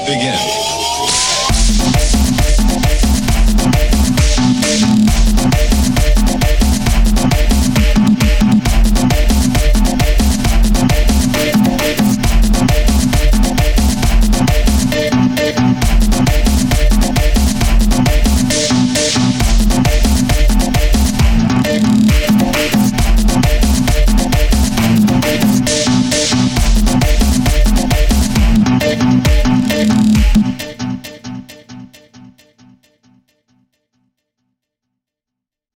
begin.